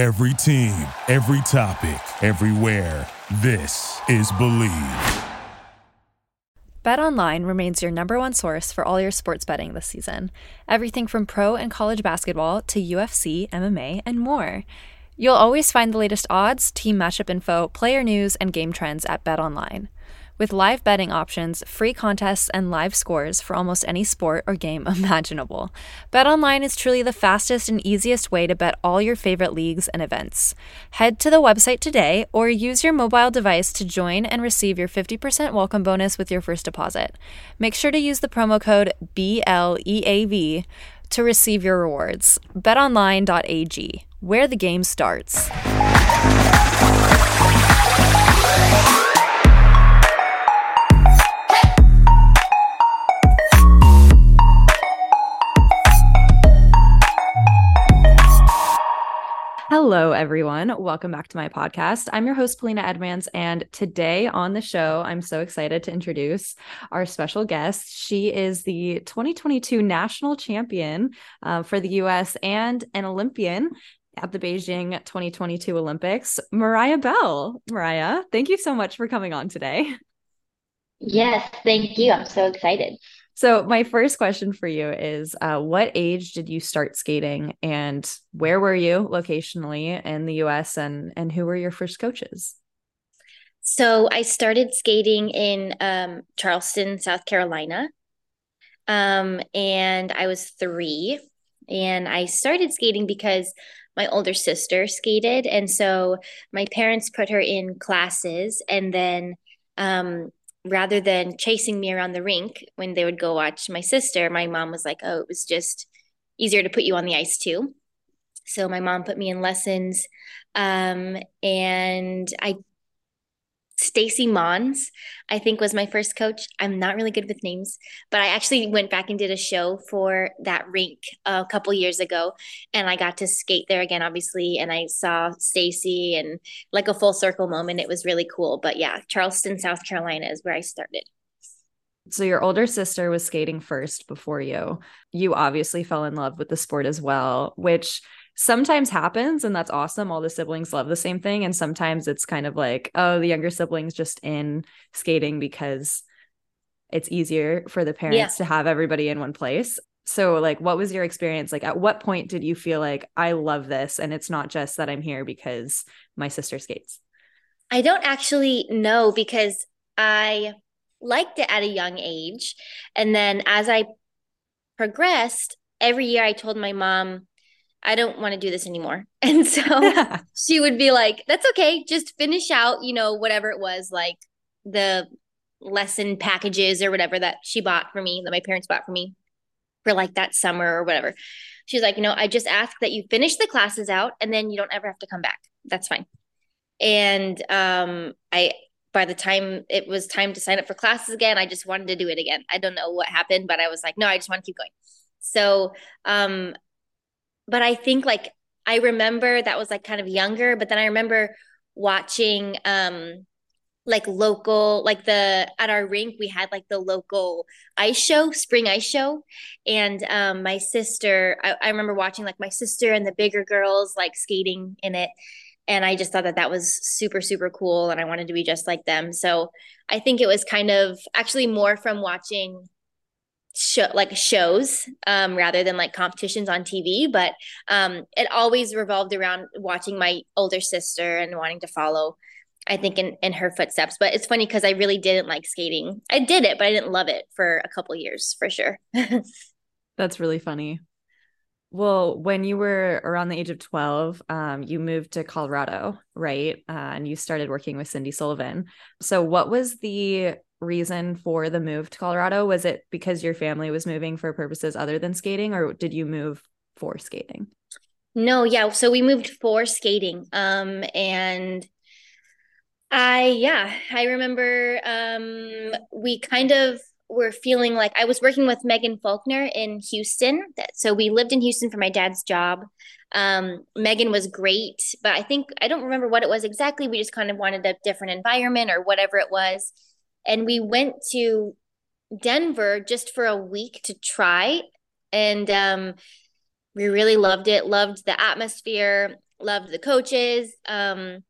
Every team, every topic, everywhere. This is Bleav. BetOnline remains your number one source for all your sports betting this season. Everything from pro and college basketball to UFC, MMA, and more. You'll always find the latest odds, team matchup info, player news, and game trends at BetOnline. With live betting options, free contests, and live scores for almost any sport or game imaginable, BetOnline is truly the fastest and easiest way to bet all your favorite leagues and events. Head to the website today or use your mobile device to join and receive your 50% welcome bonus with your first deposit. Make sure to use the promo code BLEAV to receive your rewards. BetOnline.ag, where the game starts. Hello, everyone. Welcome back to my podcast. I'm your host, Polina Edmunds, and today on the show, I'm so excited to introduce our special guest. She is the 2022 national champion uh, for the US and an Olympian at the Beijing 2022 Olympics, Mariah Bell. Mariah, thank you so much for coming on today. Yes, thank you. I'm so excited. So, my first question for you is uh, What age did you start skating and where were you locationally in the US and, and who were your first coaches? So, I started skating in um, Charleston, South Carolina. Um, and I was three. And I started skating because my older sister skated. And so my parents put her in classes. And then um, rather than chasing me around the rink when they would go watch my sister, my mom was like, oh, it was just easier to put you on the ice too. So my mom put me in lessons. Um, and I Stacy Mons, I think was my first coach. I'm not really good with names, but I actually went back and did a show for that rink a couple years ago and I got to skate there again obviously and I saw Stacy and like a full circle moment. It was really cool. But yeah, Charleston, South Carolina is where I started. So your older sister was skating first before you. You obviously fell in love with the sport as well, which sometimes happens and that's awesome all the siblings love the same thing and sometimes it's kind of like oh the younger siblings just in skating because it's easier for the parents yeah. to have everybody in one place. So like what was your experience? Like at what point did you feel like i love this and it's not just that i'm here because my sister skates i don't actually know because i liked it at a young age and then as i progressed every year i told my mom I don't want to do this anymore. And so she would be like, that's okay. Just finish out, you know, whatever it was, like the lesson packages or whatever that she bought for me, that my parents bought for me for like that summer or whatever. She's like, you know, I just ask that you finish the classes out and then you don't ever have to come back. That's fine. And um, I, by the time it was time to sign up for classes again, I just wanted to do it again. I don't know what happened, but I was like, no, I just want to keep going. So um, but I think like I remember that was like kind of younger, but then I remember watching um like local like the at our rink we had like the local ice show spring ice show. And um my sister I, I remember watching like my sister and the bigger girls like skating in it. And i just thought that that was super super cool and i wanted to be just like them. So i think it was kind of actually more from watching show like shows um, rather than like competitions on TV. But um, it always revolved around watching my older sister and wanting to follow. I think in, in her footsteps. But it's funny because I really didn't like skating. I did it, but I didn't love it for a couple years for sure. That's really funny. Well, when you were around the age of 12, um, you moved to Colorado, right? Uh, and you started working with Cindy Sullivan. So, what was the reason for the move to Colorado? Was it because your family was moving for purposes other than skating, or did you move for skating? No, yeah. So we moved for skating. Um, and I, yeah, I remember um, we kind of were feeling like I was working with Megan Faulkner in Houston. So we lived in Houston for my dad's job. Um, Megan was great, but I think I don't remember what it was exactly. We just kind of wanted a different environment or whatever it was and we went to Denver just for a week to try and um, we really loved it loved the atmosphere loved the coaches. Um,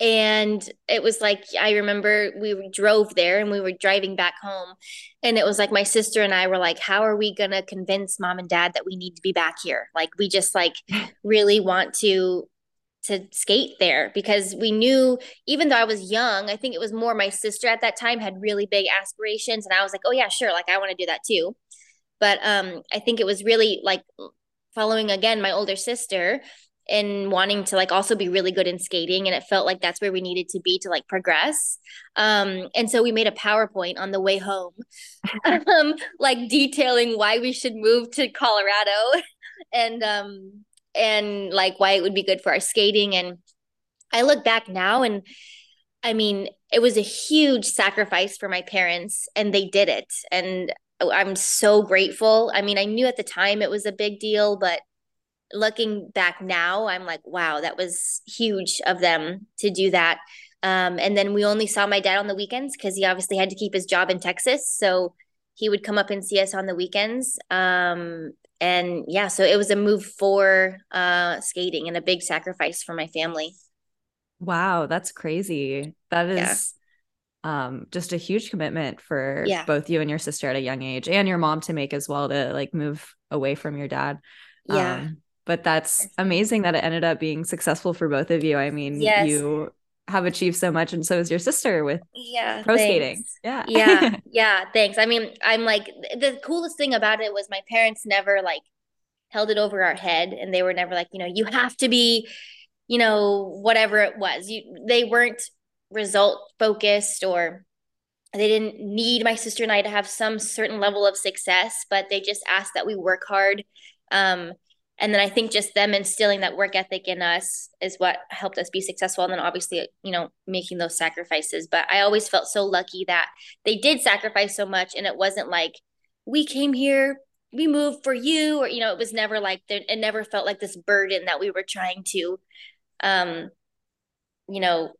and it was like I remember we drove there and we were driving back home, and it was like my sister and I were like, "How are we gonna convince mom and dad that we need to be back here? Like, we just like really want to to skate there because we knew even though I was young, I think it was more my sister at that time had really big aspirations and I was like, "Oh yeah, sure, like I want to do that too." But um I think it was really like following again my older sister and wanting to like also be really good in skating and it felt like that's where we needed to be to like progress um and so we made a powerpoint on the way home um like detailing why we should move to colorado and um and like why it would be good for our skating. And i look back now and i mean it was a huge sacrifice for my parents and they did it. And i'm so grateful. I mean i knew at the time it was a big deal but looking back now i'm like wow that was huge of them to do that. Um, and then we only saw my dad on the weekends because he obviously had to keep his job in texas. So he would come up and see us on the weekends. Um, and yeah, so it was a move for uh, skating and a big sacrifice for my family. Wow, that's crazy. That is yeah. um just a huge commitment for yeah. both you and your sister at a young age and your mom to make as well to like move away from your dad. Yeah. Um, but that's amazing that it ended up being successful for both of you. I mean, yes. you have achieved so much and so is your sister with yeah pro thanks. skating yeah yeah yeah thanks i mean i'm like the coolest thing about it was my parents never like held it over our head and they were never like you know you have to be you know whatever it was you they weren't result focused or they didn't need my sister and I to have some certain level of success, but they just asked that we work hard. Um, and then I think just them instilling that work ethic in us is what helped us be successful. And then obviously, you know, making those sacrifices. But I always felt so lucky that they did sacrifice so much. And it wasn't like, we came here, we moved for you, or, you know, it was never like, it never felt like this burden that we were trying to, um, you know,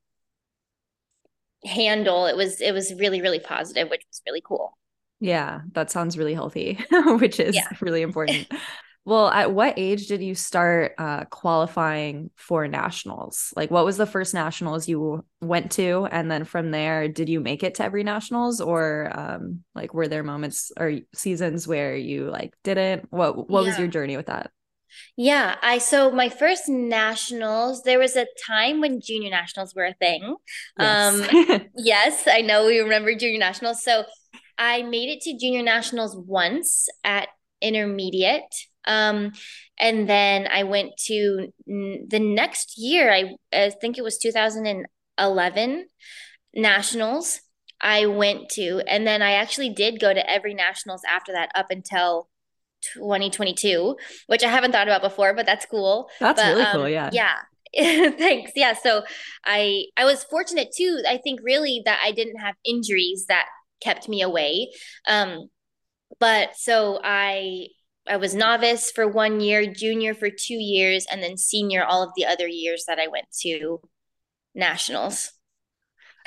handle. It was, it was really, really positive, which was really cool. Yeah, that sounds really healthy, which is yeah. really important. Well, at what age did you start uh, qualifying for nationals? Like, what was the first nationals you went to, and then from there, did you make it to every nationals, or um, like were there moments or seasons where you like didn't? What What yeah. was your journey with that? Yeah, I so my first nationals, there was a time when junior nationals were a thing. Yes. Um yes, I know we remember junior nationals. So I made it to junior nationals once at intermediate um, and then I went to the next year, I, I think it was 2011 nationals. I went to, and then I actually did go to every nationals after that up until 2022, which I haven't thought about before, but that's cool. That's but, really um, cool. Yeah. Yeah. Thanks. Yeah. So I I was fortunate too. I think really that I didn't have injuries that kept me away. Um, but so I I was novice for one year, junior for two years, and then senior all of the other years that I went to nationals.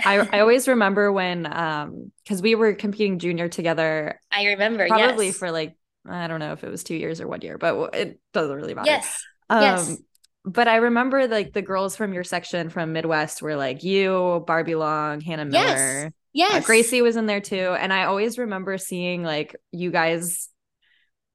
I, I always remember when um because we were competing junior together. I remember probably yes. for like I don't know if it was two years or one year, but it doesn't really matter. Yes. Um, yes. But I remember like the girls from your section from Midwest were like you, Barbie Long, Hannah Miller. Yes. Yes. Uh, Gracie was in there too. And I always remember seeing like you guys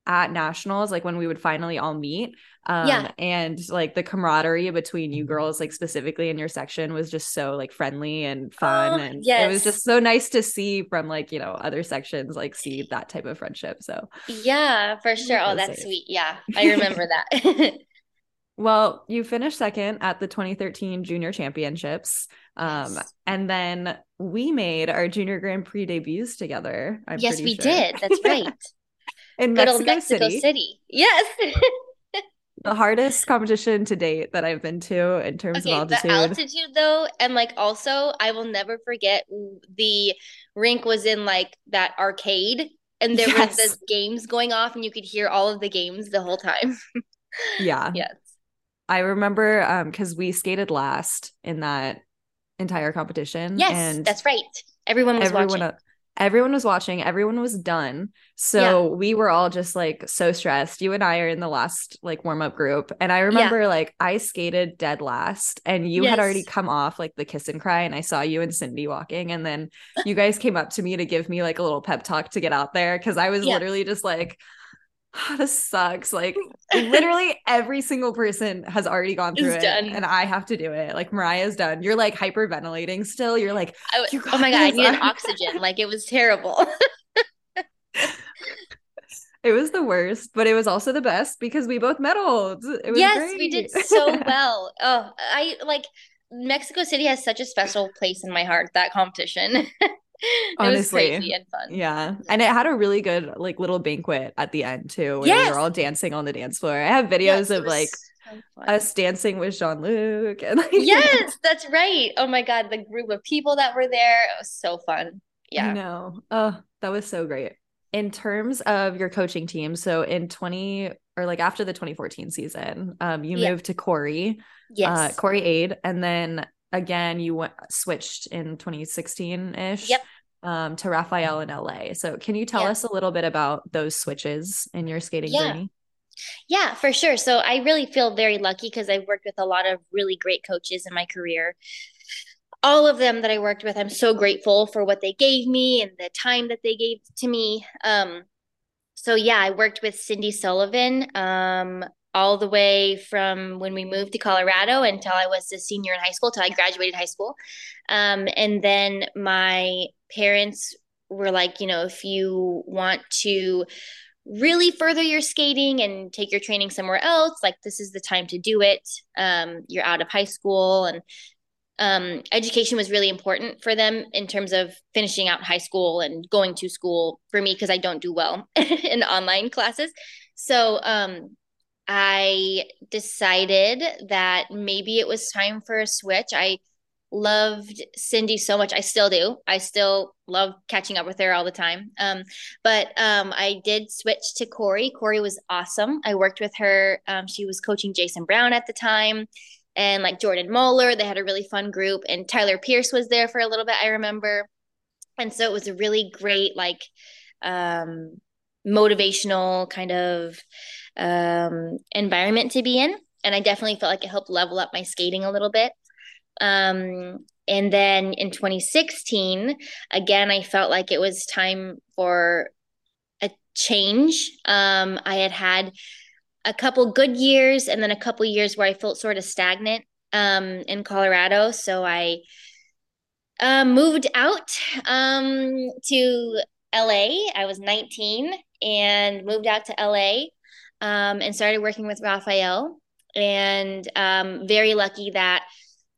at nationals like when we would finally all meet. Um yeah. and like the camaraderie between you girls like specifically in your section was just so like friendly and fun. Oh, and yes. it was just so nice to see from like you know other sections like see that type of friendship. So yeah for sure. Oh that's safe. sweet. Yeah i remember that. Well you finished second at the 2013 junior championships. Um yes. and then we made our junior grand prix debuts together I'm yes we sure. did. That's right in Mexico, Mexico City. City. Yes. the hardest competition to date that I've been to in terms okay, of altitude. The altitude though, and like also I will never forget the rink was in like that arcade and there yes. was the games going off and you could hear all of the games the whole time. yeah. Yes. I remember um because we skated last in that entire competition. Yes, that's right. Everyone was everyone, watching everyone was watching, everyone was done. So yeah. we were all just like so stressed. You and I are in the last like warm up group. And I remember yeah. like I skated dead last and you yes. had already come off like the kiss and cry. And I saw you and Cindy walking. And then you guys came up to me to give me like a little pep talk to get out there. Cause I was yeah. literally just like, oh, this sucks. Like literally every single person has already gone through it done. and I have to do it. Like Mariah's done. You're like hyperventilating still. You're like, you oh my God, I needed oxygen. Like it was terrible. it was the worst, but it was also the best because we both medaled. yes, great. we did so well. Oh, I like Mexico City has such a special place in my heart, that competition. Honestly, and fun. Yeah. And it had a really good like little banquet at the end too, where yes. we were all dancing on the dance floor. I have videos yes, of like so us dancing with Jean Luc and like Yes, that's right. Oh my god, the group of people that were there. It was so fun. Yeah. I know. Oh, that was so great. In terms of your coaching team, so in 20 or like after the 2014 season, um, you yeah. moved to Kori. Uh, yes. Uh, Kori Ade. And then again you went switched in 2016 ish. Yep. Um, to Rafael in LA. So can you tell us a little bit about those switches in your skating yeah. journey? Yeah, for sure. So I really feel very lucky because I've worked with a lot of really great coaches in my career. All of them that I worked with, I'm so grateful for what they gave me and the time that they gave to me. Um, so yeah, I worked with Cindy Sullivan. Um, all the way from when we moved to Colorado until I was a senior in high school, till I graduated high school. Um, and then my parents were like, you know, if you want to really further your skating and take your training somewhere else, like this is the time to do it. Um, you're out of high school and um, education was really important for them in terms of finishing out high school and going to school for me because I don't do well in online classes. So um, I decided that maybe it was time for a switch. I loved Cindy so much. I still do. I still love catching up with her all the time. Um, but um, I did switch to Kori. Kori was awesome. I worked with her. Um, she was coaching Jason Brown at the time and like Jordan Moeller. They had a really fun group, and Tyler Pierce was there for a little bit. I remember, and so it was a really great like um, motivational kind of um, environment to be in. And I definitely felt like it helped level up my skating a little bit. Um, and then in 2016, again, I felt like it was time for a change. Um, I had had a couple good years and then a couple years where I felt sort of stagnant um, in Colorado. So I uh, moved out um, to LA. I was 19 and moved out to LA um, and started working with Rafael. And um, very lucky that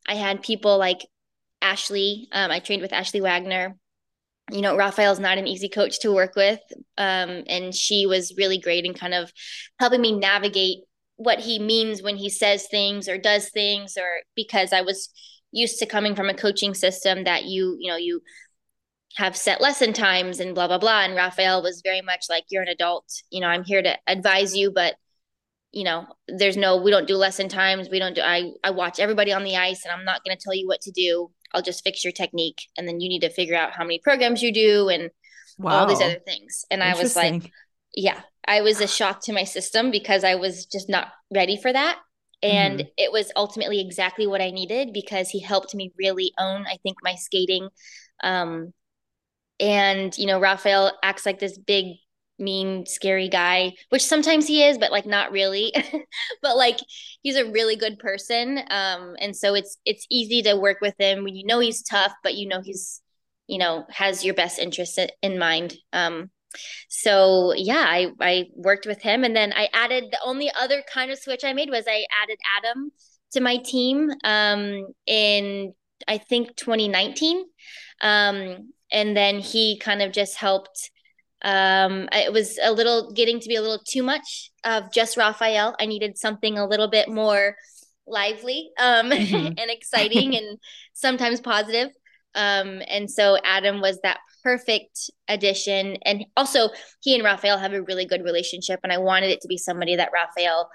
I had people like Ashley. Um, I trained with Ashley Wagner. You know, Rafael's not an easy coach to work with. Um, and she was really great in kind of helping me navigate what he means when he says things or does things, or because I was used to coming from a coaching system that you, you know, you have set lesson times and blah blah blah. And rafael was very much like you're an adult. You know i'm here to advise you but you know there's no we don't do lesson times. We don't do i i watch everybody on the ice and i'm not going to tell you what to do. I'll just fix your technique. And then you need to figure out how many programs you do and wow. all these other things. And i was like yeah i was a shock to my system because i was just not ready for that. And mm-hmm. it was ultimately exactly what i needed because he helped me really own i think my skating um and you know rafael acts like this big mean scary guy which sometimes he is but like not really. But like he's a really good person. Um and so it's it's easy to work with him when you know he's tough but you know he's you know has your best interest in mind. Um so yeah i i worked with him. And then i added the only other kind of switch i made was i added adam to my team um in i think 2019 um and then he kind of just helped um, it was a little getting to be a little too much of just Rafael. I needed something a little bit more lively um, mm-hmm. and exciting and sometimes positive. Um, and so Adam was that perfect addition. And also, he and Rafael have a really good relationship. And I wanted it to be somebody that Rafael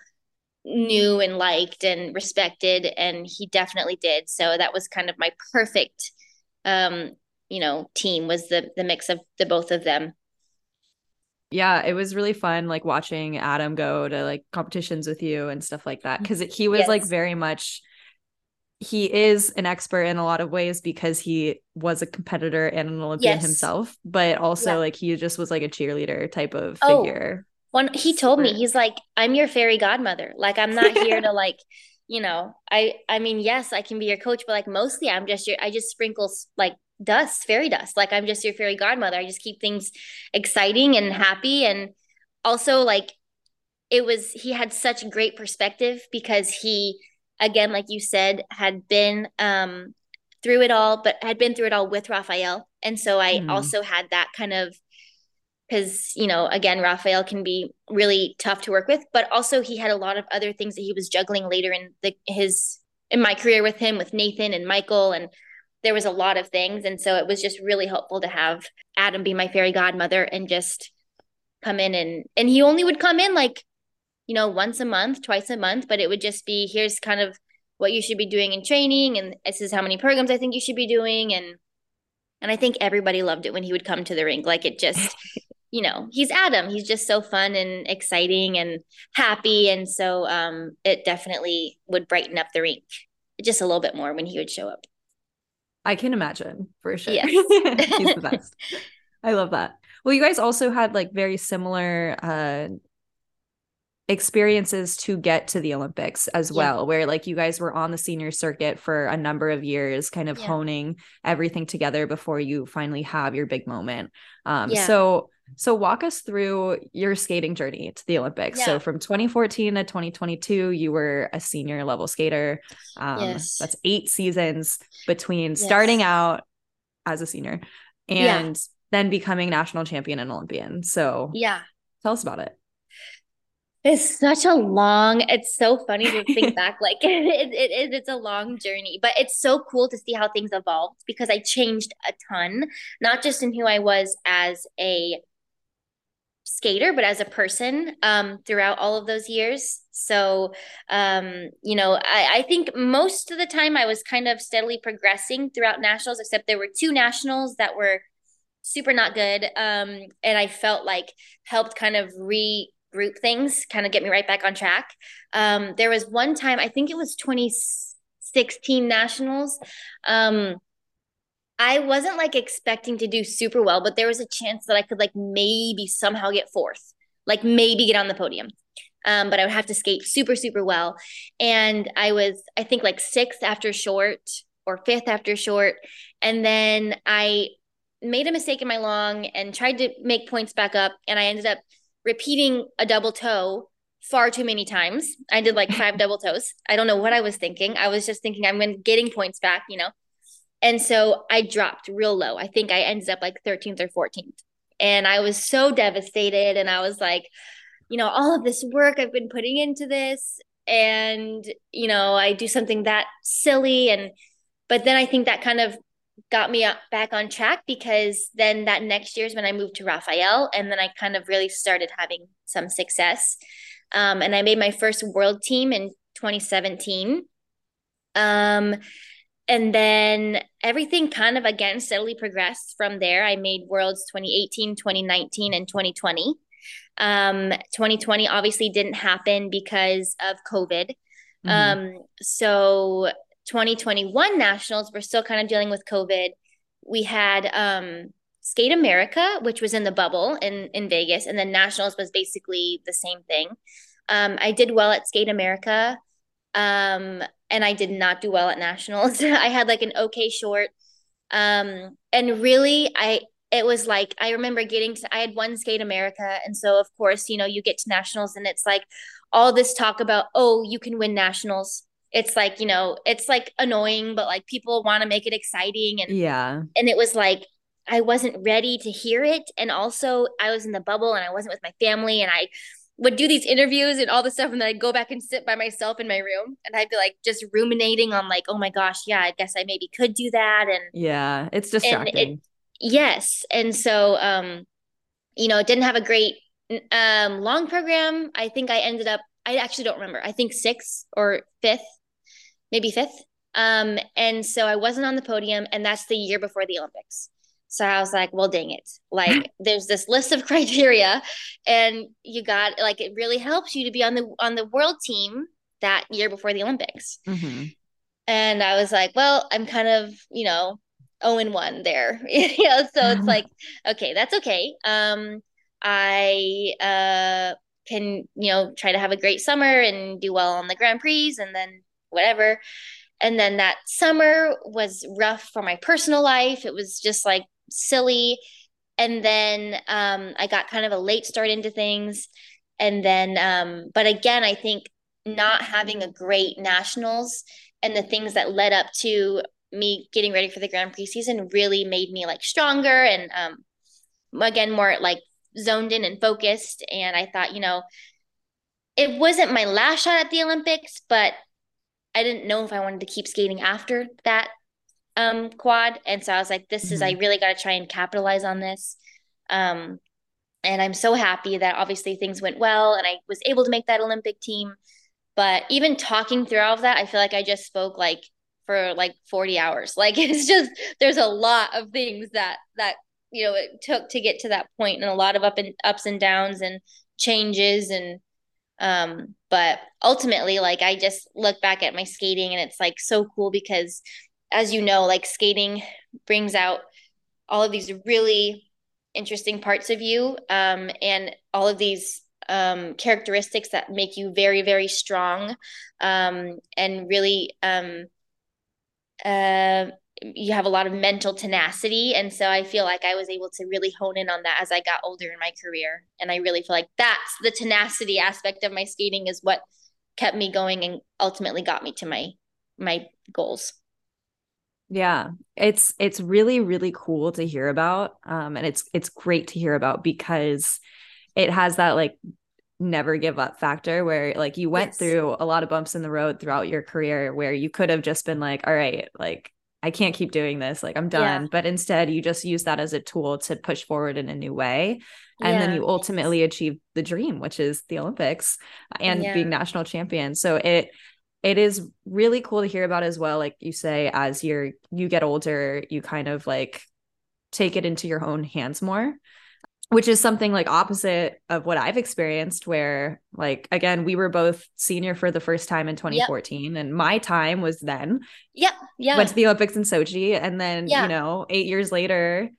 knew and liked and respected. And he definitely did. So that was kind of my perfect um, you know, team was the the mix of the both of them. Yeah, it was really fun like watching Adam go to like competitions with you and stuff like that mm-hmm. cuz he was yes. like very much he is an expert in a lot of ways because he was a competitor and an Olympian yes. himself, but also yeah. like he just was like a cheerleader type of oh, figure. When he told me, he's like, I'm your fairy godmother. Like I'm not here to like, you know, I I mean, yes, I can be your coach, but like mostly I'm just your I just sprinkle like dust, fairy dust. Like I'm just your fairy godmother. I just keep things exciting and happy. And also like it was he had such great perspective because he again, like you said, had been um, through it all, but had been through it all with Rafael. And so I mm. also had that kind of because you know again Rafael can be really tough to work with, but also he had a lot of other things that he was juggling later in the his in my career with him with Nathan and Michael and there was a lot of things. And so it was just really helpful to have Adam be my fairy godmother and just come in and and he only would come in like you know, once a month, twice a month, but it would just be here's kind of what you should be doing in training. And this is how many programs I think you should be doing. And and I think everybody loved it when he would come to the rink like it just you know, he's Adam. He's just so fun and exciting and happy. And so um it definitely would brighten up the rink just a little bit more when he would show up. I can imagine for sure. Yes. he's the best. I love that. Well, you guys also had like very similar uh experiences to get to the Olympics as yeah. well, where like you guys were on the senior circuit for a number of years, kind of yeah. honing everything together before you finally have your big moment. Um, yeah. so so walk us through your skating journey to the Olympics. So from 2014 to 2022, you were a senior level skater. Um, yes. That's eight seasons between yes. starting out as a senior and then becoming national champion and Olympian. So yeah, tell us about it. It's such a long, it's so funny to think back. Like it, it is, it's a long journey, but it's so cool to see how things evolved because I changed a ton, not just in who I was as a skater, but as a person um, throughout all of those years. So, um, you know, I, I think most of the time I was kind of steadily progressing throughout nationals, except there were two nationals that were super not good. Um, and I felt like helped kind of re group things kind of get me right back on track. Um, there was one time, I think it was 2016 nationals. Um, I wasn't like expecting to do super well, but there was a chance that I could like maybe somehow get fourth, like maybe get on the podium. Um, but I would have to skate super, super well. And I was, I think, like sixth after short or fifth after short. And then I made a mistake in my long and tried to make points back up. And I ended up repeating a double toe far too many times. I did like five double toes. I don't know what I was thinking. I was just thinking I'm getting points back, you know. And so I dropped real low. I think I ended up like 13th or 14th. And I was so devastated and I was like, you know, all of this work I've been putting into this and you know, I do something that silly and but then I think that kind of got me back on track because then that next year is when I moved to Rafael and then I kind of really started having some success. Um, and I made my first world team in 2017. Um, and then everything kind of again steadily progressed from there. I made worlds 2018, 2019, and 2020. Um, 2020 obviously didn't happen because of COVID. Mm-hmm. Um, so 2021 nationals, we're still kind of dealing with COVID. We had um, Skate America, which was in the bubble in, in Vegas, and then nationals was basically the same thing. Um, I did well at Skate America, um, and I did not do well at nationals. I had like an okay short, um, and really, I it was like I remember getting to I had one Skate America, and so of course, you know, you get to nationals, and it's like all this talk about oh, you can win nationals. It's like you know it's like annoying but like people want to make it exciting and yeah. and it was like i wasn't ready to hear it and also i was in the bubble and i wasn't with my family and i would do these interviews and all this stuff and then i'd go back and sit by myself in my room and i'd be like just ruminating on like oh my gosh yeah i guess i maybe could do that and yeah it's distracting it, yes and so um you know it didn't have a great um long program i think i ended up I actually don't remember. I think sixth or fifth maybe fifth. Um, and so I wasn't on the podium, and that's the year before the Olympics. So I was like, well, dang it. Like there's this list of criteria and you got like it really helps you to be on the on the world team that year before the Olympics. Mm-hmm. And I was like, well, I'm kind of, you know, 0 and 1 there. you know, so it's like, okay, that's okay. Um I uh can, you know, try to have a great summer and do well on the Grand Prix and then whatever. And then that summer was rough for my personal life. It was just like silly. And then um, I got kind of a late start into things. And then, um, but again, I think not having a great nationals and the things that led up to me getting ready for the Grand Prix season really made me like stronger and um, again more like zoned in and focused. And I thought, you know, it wasn't my last shot at the Olympics, but I didn't know if I wanted to keep skating after that um, quad. And so I was like, this mm-hmm. is, I mm-hmm. really got to try and capitalize on this. Um, and I'm so happy that obviously things went well and I was able to make that Olympic team. But even talking through all of that, I feel like I just spoke like for like 40 hours. Like it's just, there's a lot of things that, that, you know, it took to get to that point and a lot of up and ups and downs and changes and um, but ultimately, like I just look back at my skating and it's like so cool because as you know, like skating brings out all of these really interesting parts of you um, and all of these um, characteristics that make you very, very strong um, and really um, uh, you have a lot of mental tenacity. And so i feel like i was able to really hone in on that as i got older in my career. And i really feel like that's the tenacity aspect of my skating is what kept me going and ultimately got me to my my goals yeah it's it's really really cool to hear about um and it's it's great to hear about because it has that like never give up factor where like you went yes. through a lot of bumps in the road throughout your career where you could have just been like all right like I can't keep doing this. Like I'm done. Yeah. But instead, you just use that as a tool to push forward in a new way. And yeah. then you ultimately achieve the dream, which is the Olympics and yeah. being national champion. So it, it is really cool to hear about as well. Like you say, as you're, you get older, you kind of like take it into your own hands more which is something like opposite of what I've experienced, where like again, we were both senior for the first time in 2014, yep. and my time was then. Yep. Yeah. Went to the Olympics in Sochi, and then yeah. you know, eight years later,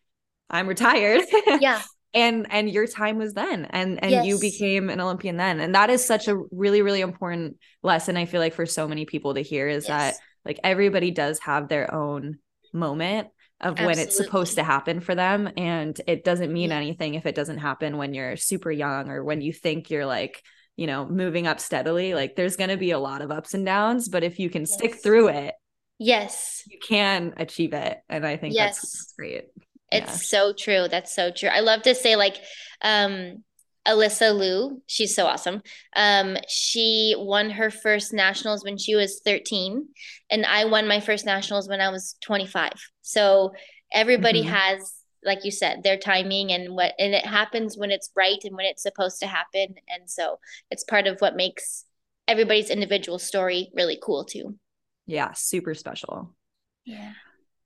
I'm retired. Yeah. and and your time was then, and and yes. you became an Olympian then, and that is such a really really important lesson. I feel like for so many people to hear is yes. that like everybody does have their own moment of Absolutely. when it's supposed to happen for them and it doesn't mean yeah. anything if it doesn't happen when you're super young or when you think you're like you know moving up steadily like there's going to be a lot of ups and downs but if you can yes. stick through it yes you can achieve it and i think yes. that's, that's great it's yeah. so true that's so true i love to say like um Alysa Liu, she's so awesome. Um, she won her first nationals when she was 13, and I won my first nationals when I was 25. So everybody mm-hmm. has, like you said, their timing and what, and it happens when it's right and when it's supposed to happen. And so it's part of what makes everybody's individual story really cool too. Yeah, super special. Yeah.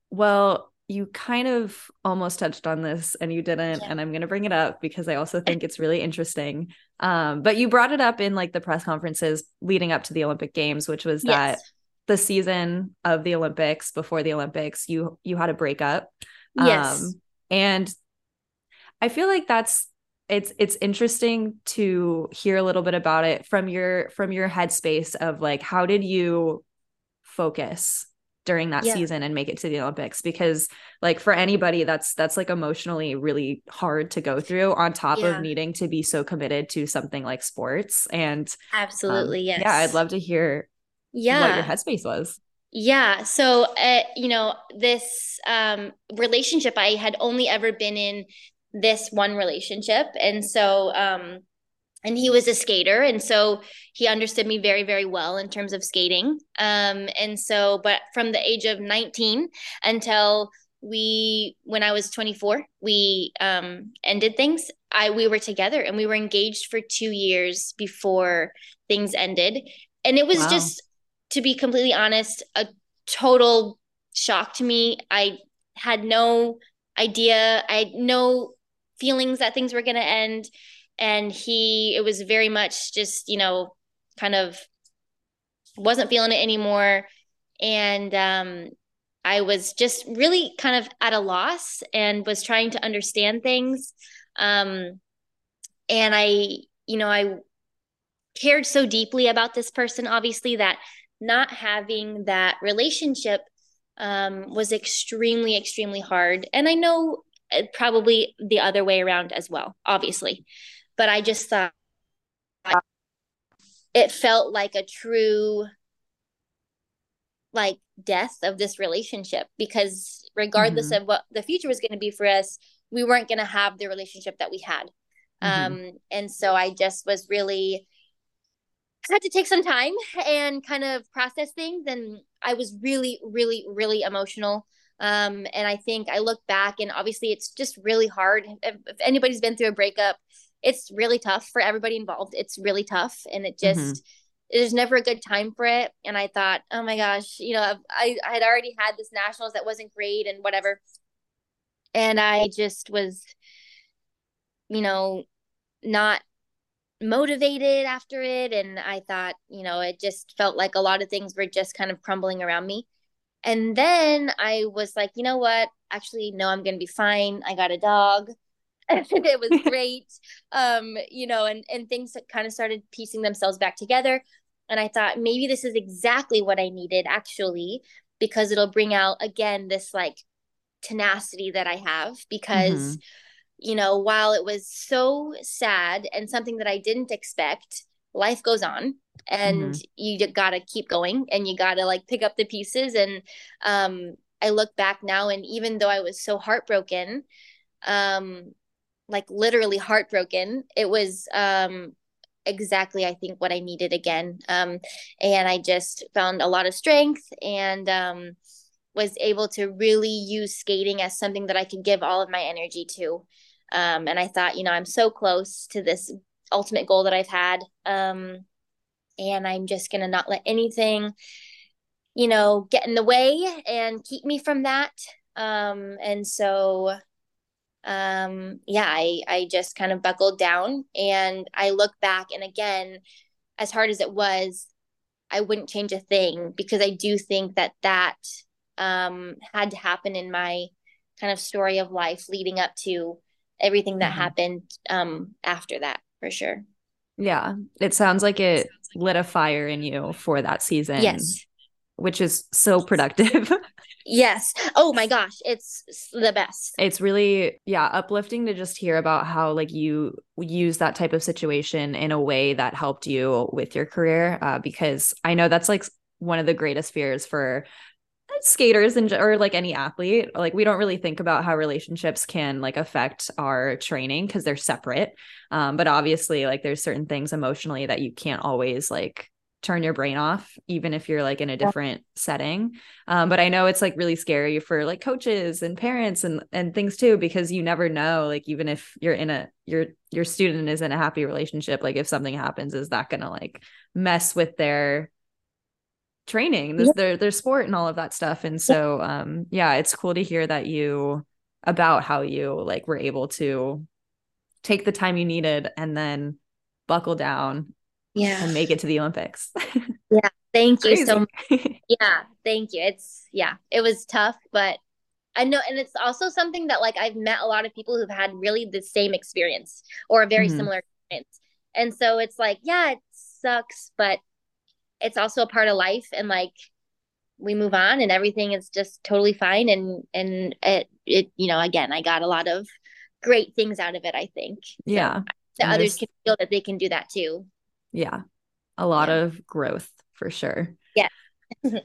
Well, you kind of almost touched on this and you didn't yeah. and i'm going to bring it up because i also think it's really interesting um, but you brought it up in like the press conferences leading up to the olympic games which was yes. that the season of the olympics before the olympics you you had a breakup yes um, and i feel like that's it's it's interesting to hear a little bit about it from your from your headspace of like how did you focus during that yeah. season and make it to the Olympics because like for anybody that's that's like emotionally really hard to go through on top yeah. of needing to be so committed to something like sports. And absolutely um, yes yeah I'd love to hear yeah what your headspace was. Yeah so uh, you know this um relationship I had only ever been in this one relationship. And so um and he was a skater and so he understood me very very well in terms of skating um, and so but from the age of 19 until we when i was 24 we um, ended things i we were together and we were engaged for two years before things ended and it was wow. just to be completely honest a total shock to me i had no idea. I had no feelings that things were going to end. And he, it was very much just, you know, kind of wasn't feeling it anymore. And um, I was just really kind of at a loss and was trying to understand things. Um, and I, you know, I cared so deeply about this person, obviously, that not having that relationship um, was extremely, extremely hard. And I know uh, probably the other way around as well, obviously. But I just thought it felt like a true like death of this relationship because regardless mm-hmm. of what the future was going to be for us we weren't going to have the relationship that we had mm-hmm. um and so i just was really had to take some time and kind of process things and i was really really really emotional um and i think i look back and obviously it's just really hard if, if anybody's been through a breakup it's really tough for everybody involved it's really tough and it just mm-hmm there's never a good time for it. And I thought, oh my gosh, you know, I, I had already had this nationals that wasn't great and whatever. And I just was, you know, not motivated after it. And I thought, you know, it just felt like a lot of things were just kind of crumbling around me. And then I was like, you know what? Actually, no, I'm going to be fine. I got a dog. it was great. um, you know, and, and things kind of started piecing themselves back together. And I thought maybe this is exactly what I needed actually, because it'll bring out again this like tenacity that I have. Because, mm-hmm. you know, while it was so sad and something that I didn't expect, life goes on and mm-hmm. you gotta keep going and you gotta like pick up the pieces. And um, I look back now, and even though I was so heartbroken, um, like literally heartbroken, it was um exactly I think what I needed again. Um, and I just found a lot of strength and um, was able to really use skating as something that I could give all of my energy to. Um, and I thought, you know, I'm so close to this ultimate goal that I've had. Um, and I'm just going to not let anything, you know, get in the way and keep me from that. Um, and so um yeah i i just kind of buckled down and i look back and again as hard as it was i wouldn't change a thing because i do think that that um had to happen in my kind of story of life leading up to everything that mm-hmm. happened um after that for sure. Yeah it sounds like it lit a fire in you for that season. Yes which is so productive Yes. Oh my gosh, it's the best. It's really yeah, uplifting to just hear about how like you use that type of situation in a way that helped you with your career uh, because I know that's like one of the greatest fears for skaters and or like any athlete like we don't really think about how relationships can like affect our training because they're separate um but obviously like there's certain things emotionally that you can't always like turn your brain off even if you're like in a different setting. Um, but i know it's like really scary for like coaches and parents and and things too because you never know like even if you're in a your your student is in a happy relationship like if something happens is that gonna like mess with their training this, their their sport and all of that stuff? And so um yeah it's cool to hear that you about how you like were able to take the time you needed and then buckle down yeah. and make it to the olympics. Yeah thank you so much. Yeah thank you. It's yeah it was tough but i know and it's also something that like i've met a lot of people who've had really the same experience or a very mm-hmm. similar experience. And so it's like yeah it sucks but it's also a part of life and like we move on and everything is just totally fine. And and it it you know again i got a lot of great things out of it i think. Yeah. So that others can feel that they can do that too yeah. A lot yeah. of growth for sure. Yeah.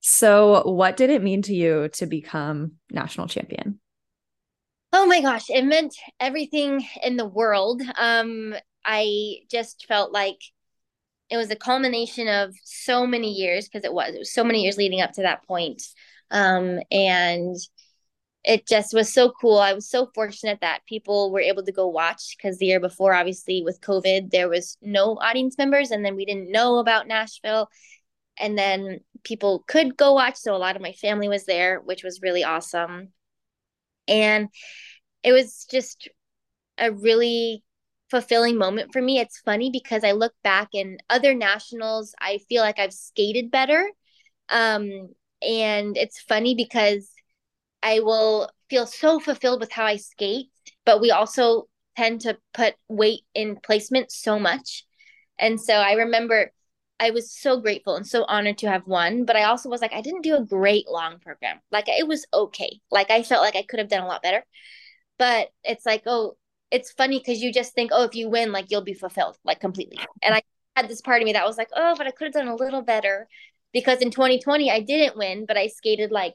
so, what did it mean to you to become national champion? Oh my gosh, it meant everything in the world. Um, I just felt like it was a culmination of so many years because it was it was so many years leading up to that point. Um, and it just was so cool. I was so fortunate that people were able to go watch because the year before, obviously, with COVID, there was no audience members, and then we didn't know about Nashville. And then people could go watch. So a lot of my family was there, which was really awesome. And it was just a really fulfilling moment for me. It's funny because I look back in other nationals, I feel like I've skated better. Um, and it's funny because I will feel so fulfilled with how I skate, but we also tend to put weight in placement so much. And so I remember I was so grateful and so honored to have won, but I also was like, I didn't do a great long program. Like it was okay. Like I felt like I could have done a lot better. But it's like, oh, it's funny because you just think, oh, if you win, like you'll be fulfilled, like completely. And I had this part of me that was like, oh, but I could have done a little better because in 2020 I didn't win, but I skated like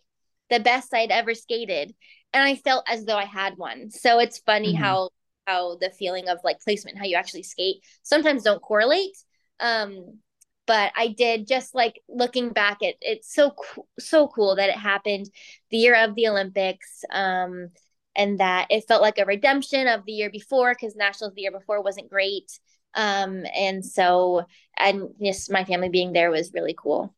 the best I'd ever skated. And I felt as though I had won. So it's funny mm-hmm. how how the feeling of like placement, how you actually skate sometimes don't correlate. Um, but I did just like looking back at it's so so cool that it happened the year of the Olympics um and that it felt like a redemption of the year before because nationals the year before wasn't great um and so and just my family being there was really cool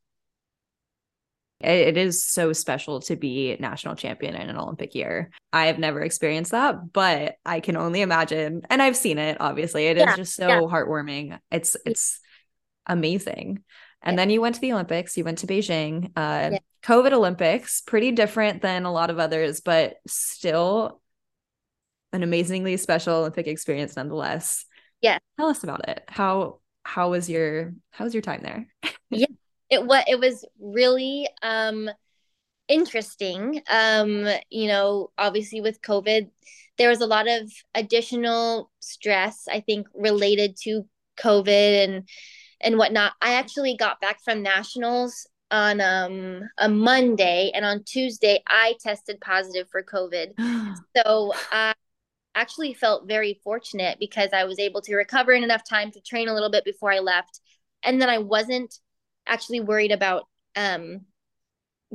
it is so special to be national champion in an Olympic year. I have never experienced that, but I can only imagine and I've seen it obviously. It yeah, is just so yeah. heartwarming. It's it's amazing. And yeah. then you went to the Olympics, you went to Beijing, uh. COVID Olympics, pretty different than a lot of others, but still an amazingly special Olympic experience nonetheless. Yeah. Tell us about it. How how was your how was your time there? yeah. It was it was really um interesting. Um, you know, obviously with COVID, there was a lot of additional stress, I think, related to COVID and and whatnot. I actually got back from nationals on um a Monday and on Tuesday I tested positive for COVID. so I actually felt very fortunate because I was able to recover in enough time to train a little bit before I left. And then I wasn't actually worried about um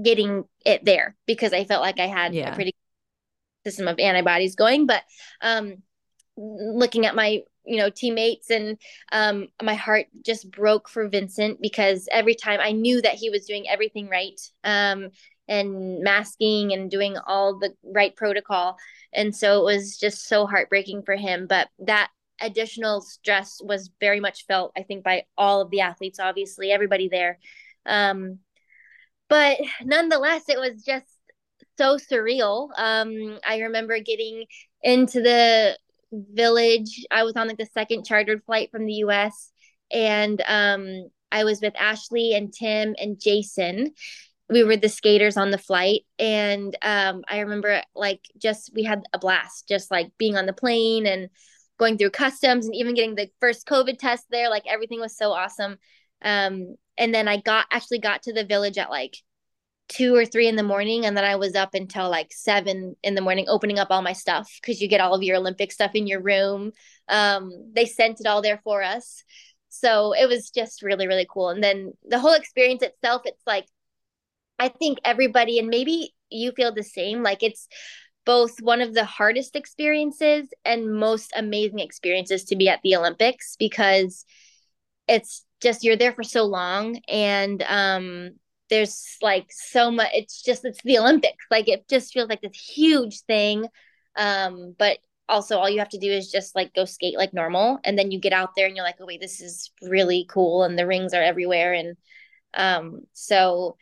getting it there because I felt like I had yeah. a pretty system of antibodies going. But um looking at my you know teammates and um, my heart just broke for vincent because every time i knew that he was doing everything right um, and masking and doing all the right protocol and so it was just so heartbreaking for him but that additional stress was very much felt i think by all of the athletes obviously everybody there um, but nonetheless it was just so surreal um, i remember getting into the village. I was on like the second chartered flight from the US and um I was with Ashley and Tim and Jason. We were the skaters on the flight and um I remember like just we had a blast just like being on the plane and going through customs and even getting the first COVID test there like everything was so awesome. Um and then I got actually got to the village at like two or three in the morning and then i was up until like seven in the morning opening up all my stuff because you get all of your olympic stuff in your room. Um, they sent it all there for us. So it was just really really cool. And then the whole experience itself it's like i think everybody and maybe you feel the same like it's both one of the hardest experiences and most amazing experiences to be at the olympics because it's just you're there for so long and um there's like so much it's just it's the olympics. Like it just feels like this huge thing um but also all you have to do is just like go skate like normal and then you get out there and you're like oh wait this is really cool and the rings are everywhere. And um so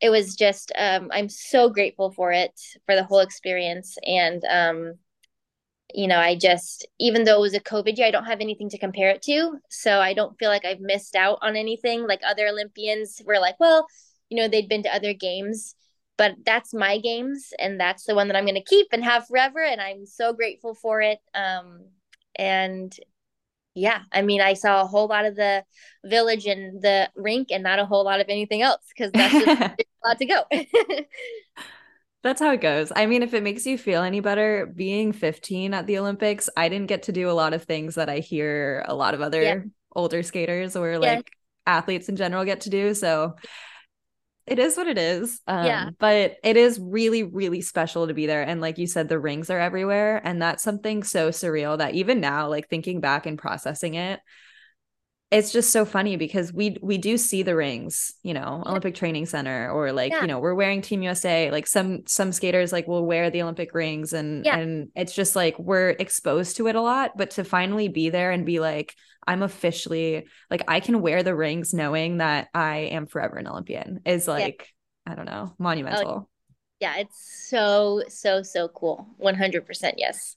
it was just um i'm so grateful for it for the whole experience. And um you know i just even though it was a covid year i don't have anything to compare it to. So i don't feel like i've missed out on anything. Like other olympians were like well you know they'd been to other games but that's my games and that's the one that i'm going to keep and have forever and i'm so grateful for it. Um and yeah i mean i saw a whole lot of the village and the rink and not a whole lot of anything else because that's just a lot to go That's how it goes. I mean, if it makes you feel any better, being 15 at the Olympics, I didn't get to do a lot of things that I hear a lot of other yeah. older skaters or like athletes in general get to do. So it is what it is. Um, yeah. But it is really, really special to be there. And like you said, the rings are everywhere. And that's something so surreal that even now, like thinking back and processing it, it's just so funny because we we do see the rings, you know, yeah. Olympic Training Center or like, yeah. you know, we're wearing Team USA. Like some some skaters like will wear the Olympic rings and yeah. and it's just like we're exposed to it a lot, but to finally be there and be like I'm officially like I can wear the rings knowing that I am forever an Olympian is like I don't know, monumental. Oh, yeah, it's so so so cool. 100% yes.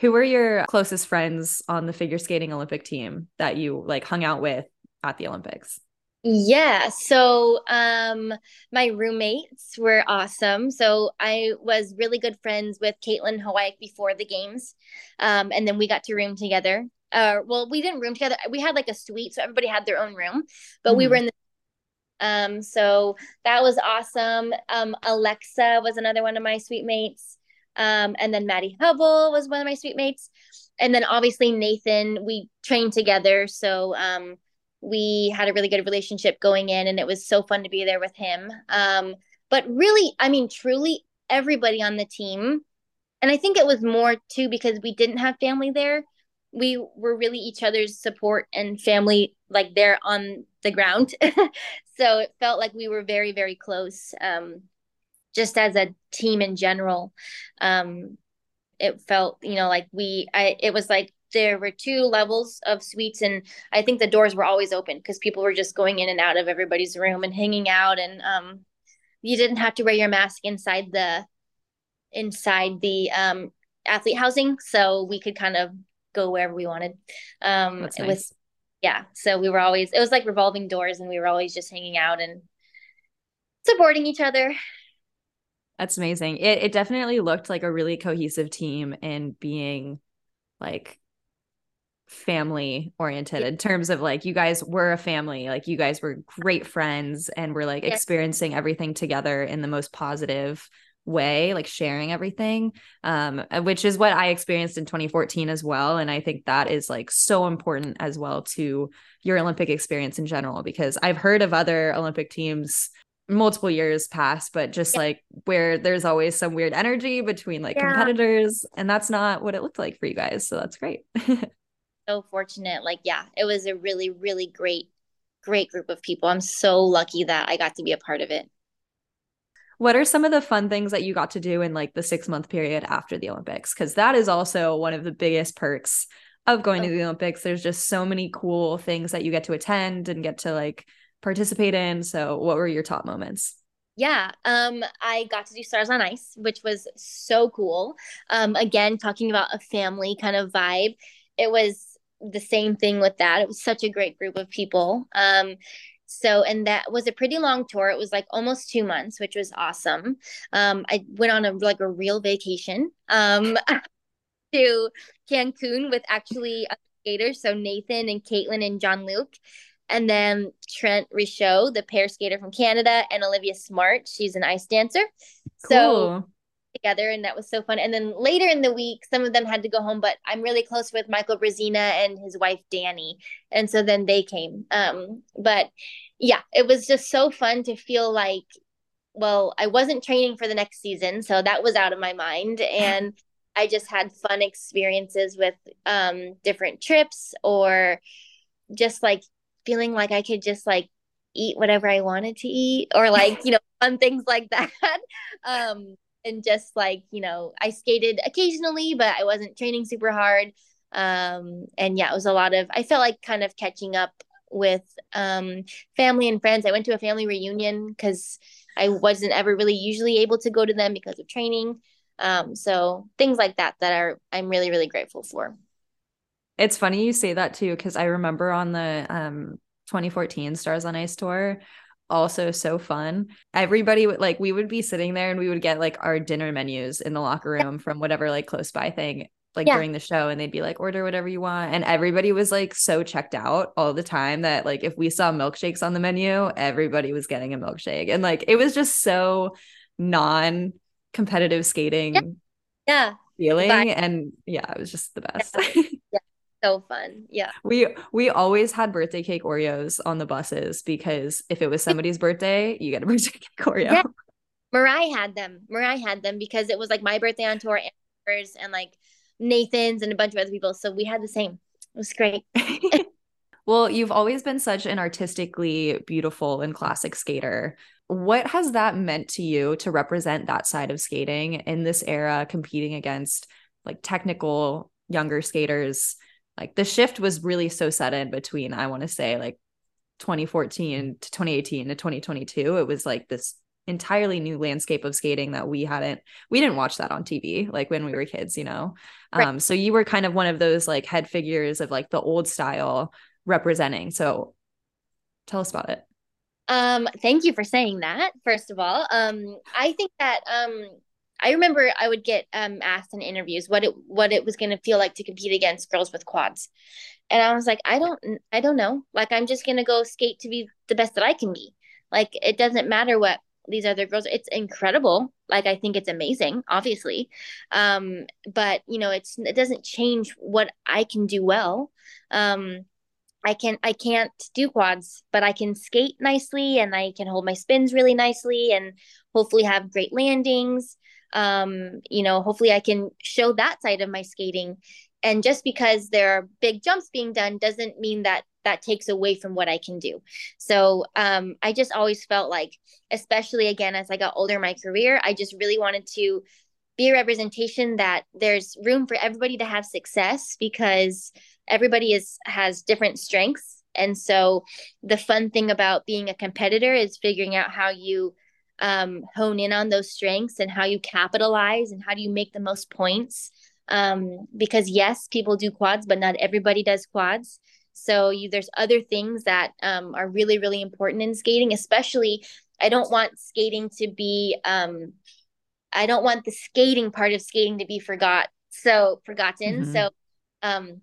Who were your closest friends on the figure skating Olympic team that you like hung out with at the Olympics? Yeah. So um my roommates were awesome. So I was really good friends with Kaitlin Hawayek before the games. Um, and then we got to room together. Uh well, we didn't room together. We had like a suite, so everybody had their own room, but mm-hmm. we were in the um so that was awesome. Um Alexa was another one of my suite mates. Um, and then Maddie Hubbell was one of my suite mates. And then obviously Nathan, we trained together. So um, we had a really good relationship going in, and it was so fun to be there with him. Um, but really, I mean, truly, everybody on the team, and I think it was more too because we didn't have family there. We were really each other's support and family, like there on the ground. so it felt like we were very, very close. Just as a team in general um it felt you know like we i it was like there were two levels of suites and i think the doors were always open because people were just going in and out of everybody's room and hanging out and um you didn't have to wear your mask inside the inside the um athlete housing so we could kind of go wherever we wanted um That's nice. with yeah so we were always it was like revolving doors and we were always just hanging out and supporting each other that's amazing. It it definitely looked like a really cohesive team and being like family oriented in terms of like you guys were a family like you guys were great friends and we're like yes. experiencing everything together in the most positive way like sharing everything um which is what i experienced in 2014 as well and i think that is like so important as well to your olympic experience in general because i've heard of other olympic teams multiple years pass, but just yeah. like where there's always some weird energy between like yeah. competitors. And that's not what it looked like for you guys. So that's great. so fortunate. Like, yeah, it was a really, really great, great group of people. I'm so lucky that I got to be a part of it. What are some of the fun things that you got to do in like the six month period after the Olympics? Because that is also one of the biggest perks of going oh. to the Olympics. There's just so many cool things that you get to attend and get to like participate in. So, what were your top moments? Yeah, um, I got to do Stars on Ice, which was so cool. Um, again, talking about a family kind of vibe. It was the same thing with that. It was such a great group of people. Um, so, and that was a pretty long tour. It was like almost two months, which was awesome. Um, I went on a like a real vacation um, to Cancun with actually skaters. So Nathan and Kaitlin and Jean-Luc and then Trennt Michaud, the pair skater from Canada, and Olivia Smart. She's an ice dancer. Cool. So together, and that was so fun. And then later in the week, some of them had to go home, but I'm really close with Michael Brezina and his wife Danny, and so then they came. Um, but yeah, it was just so fun to feel like, well, I wasn't training for the next season, so that was out of my mind, and I just had fun experiences with um, different trips or just like feeling like I could just like eat whatever I wanted to eat or like, you know, fun things like that. Um, and just like, you know, I skated occasionally, but I wasn't training super hard. Um, and yeah, it was a lot of, I felt like kind of catching up with um, family and friends. I went to a family reunion because I wasn't ever really usually able to go to them because of training. Um, so things like that that are I'm really really grateful for. It's funny you say that too, because I remember on the um 2014 Stars on Ice tour, also so fun. Everybody would like we would be sitting there and we would get like our dinner menus in the locker room from whatever like close by thing like yeah. during the show and they'd be like order whatever you want and everybody was like so checked out all the time that like if we saw milkshakes on the menu everybody was getting a milkshake and like it was just so non competitive skating yeah, yeah. feeling Bye. and yeah it was just the best yeah. so fun. Yeah. We we always had birthday cake Oreos on the buses because if it was somebody's birthday, you get a birthday cake Oreo. Yeah. Mariah had them. Mariah had them because it was like my birthday on tour and hers and like Nathan's and a bunch of other people. So we had the same. It was great. Well, you've always been such an artistically beautiful and classic skater. What has that meant to you to represent that side of skating in this era, competing against like technical younger skaters? Like the shift was really so sudden between, I want to say, like 2014 to 2018 to 2022. It was like this entirely new landscape of skating that we hadn't we didn't watch that on TV like when we were kids, you know. Right. Um so you were kind of one of those like head figures of like the old style representing. So tell us about it. Um thank you for saying that first of all. Um I think that um I remember I would get um asked in interviews what it what it was going to feel like to compete against girls with quads. And I was like I don't I don't know. Like I'm just going to go skate to be the best that I can be. Like it doesn't matter what these other girls it's incredible like i think it's amazing obviously um but you know it's it doesn't change what i can do well um i can i can't do quads but i can skate nicely and i can hold my spins really nicely and hopefully have great landings um you know hopefully i can show that side of my skating and just because there are big jumps being done doesn't mean that that takes away from what I can do. So um, I just always felt like, especially again as I got older in my career, I just really wanted to be a representation that there's room for everybody to have success because everybody is has different strengths. And so the fun thing about being a competitor is figuring out how you um, hone in on those strengths and how you capitalize and how do you make the most points. Um, because yes, people do quads, but not everybody does quads. So you, there's other things that um, are really, really important in skating, especially I don't want skating to be, um, I don't want the skating part of skating to be forgot. So forgotten. Mm-hmm. So um,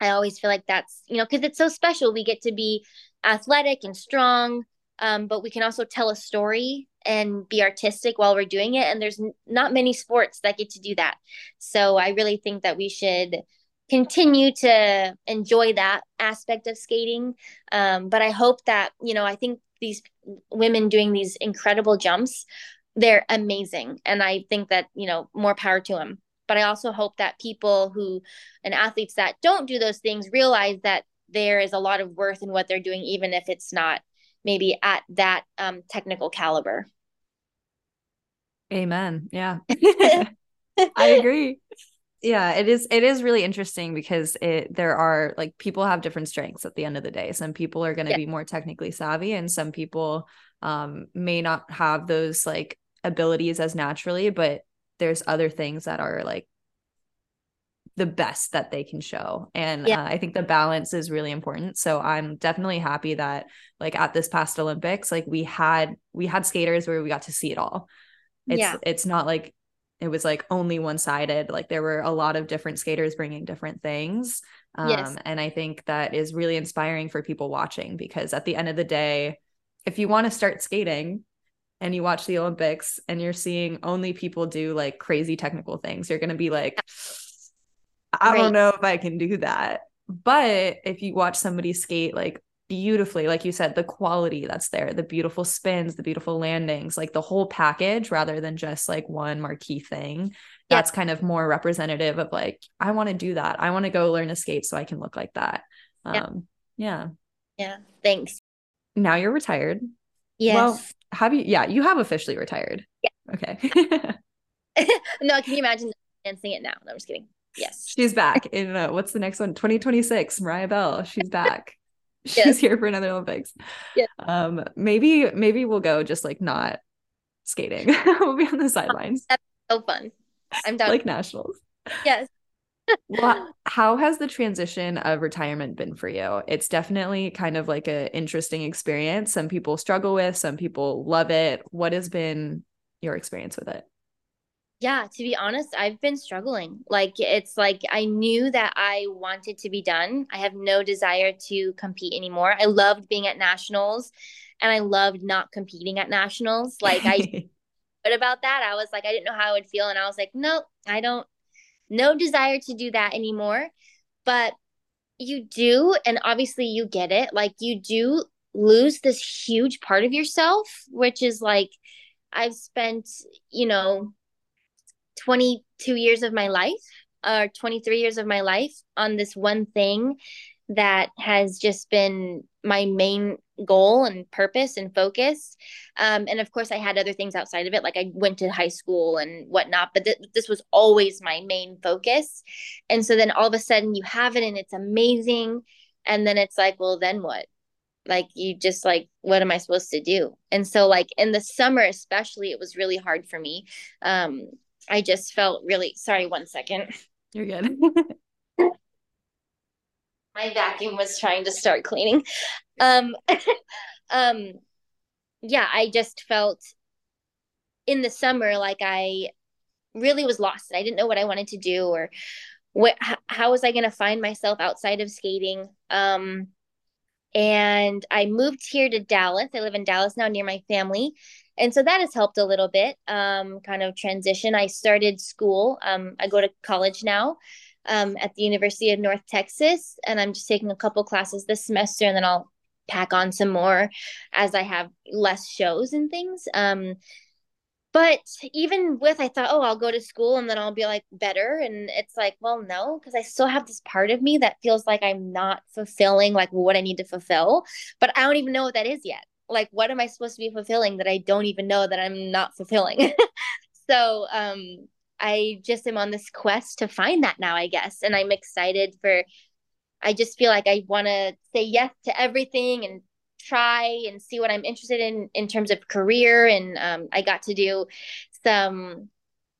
I always feel like that's, you know, because it's so special. We get to be athletic and strong, um, but we can also tell a story and be artistic while we're doing it. And there's not many sports that get to do that. So I really think that we should continue to enjoy that aspect of skating. Um, but I hope that, you know, I think these women doing these incredible jumps, they're amazing. And I think that, you know, more power to them. But I also hope that people who and athletes that don't do those things realize that there is a lot of worth in what they're doing, even if it's not maybe at that um, technical caliber. Amen. Yeah. I agree yeah it is it is really interesting because it there are like people have different strengths at the end of the day some people are going to yeah. be more technically savvy and some people um may not have those like abilities as naturally but there's other things that are like the best that they can show and yeah. uh, i think the balance is really important so i'm definitely happy that like at this past olympics like we had we had skaters where we got to see it all it's yeah. it's not like it was like only one sided. Like there were a lot of different skaters bringing different things. Um, yes. And I think that is really inspiring for people watching because at the end of the day, if you want to start skating and you watch the Olympics and you're seeing only people do like crazy technical things, you're going to be like, I don't know if I can do that. But if you watch somebody skate like beautifully like you said the quality that's there the beautiful spins the beautiful landings like the whole package rather than just like one marquee thing that's yeah. kind of more representative of like i want to do that. I want to go learn to skate so i can look like that. Um yeah yeah, yeah. thanks. Now you're retired. Yes. Well have you yeah you have officially retired. Yeah. Okay. No can you imagine dancing it now? No i'm just kidding yes she's back in uh, what's the next one 2026 mariah bell she's back she's yes. here for another Olympics. Yeah. Um, maybe maybe we'll go just like not skating. we'll be on the sidelines. That's so fun. I'm done. like nationals. Yes. well, how has the transition of retirement been for you? It's definitely kind of like an interesting experience. Some people struggle with, some people love it. What has been your experience with it? Yeah, to be honest, I've been struggling. Like it's like I knew that I wanted to be done. I have no desire to compete anymore. I loved being at nationals and I loved not competing at nationals. Like I but about that, I was like I didn't know how I would feel and I was like, "No, I don't no desire to do that anymore." But you do and obviously you get it. Like you do lose this huge part of yourself, which is like I've spent, you know, 22 years of my life or 23 years of my life on this one thing that has just been my main goal and purpose and focus. Um, and of course, I had other things outside of it, like I went to high school and whatnot, but th- this was always my main focus. And so then all of a sudden you have it and it's amazing. And then it's like, well, then what? Like, you just like, what am I supposed to do? And so, like, in the summer, especially, it was really hard for me. Um, I just felt really sorry. One second. You're good. my vacuum was trying to start cleaning. Um, um, yeah, I just felt in the summer like I really was lost. I didn't know what I wanted to do or what how, how was I going to find myself outside of skating. Um, and I moved here to Dallas. I live in Dallas now near my family. And so that has helped a little bit, um, kind of transition. I started school. Um, I go to college now um, at the University of North Texas, and I'm just taking a couple classes this semester, and then I'll pack on some more as I have less shows and things. Um, but even with, I thought, oh, I'll go to school and then I'll be like better, and it's like, well, no, because I still have this part of me that feels like I'm not fulfilling like what I need to fulfill, but I don't even know what that is yet. Like, what am I supposed to be fulfilling that I don't even know that I'm not fulfilling? so um I just am on this quest to find that now, I guess. And I'm excited for, I just feel like I want to say yes to everything and try and see what I'm interested in in terms of career. And um, I got to do some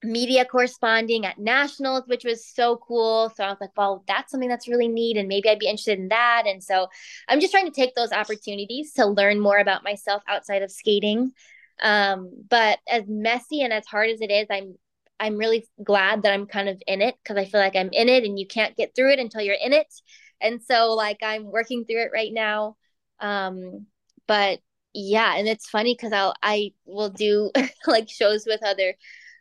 media corresponding at nationals which was so cool so i was like well that's something that's really neat and maybe i'd be interested in that and so i'm just trying to take those opportunities to learn more about myself outside of skating um, but as messy and as hard as it is i'm I'm really glad that I'm kind of in it because I feel like I'm in it and you can't get through it until you're in it. And so like I'm working through it right now. Um, but yeah, and it's funny because I'll I will do like shows with other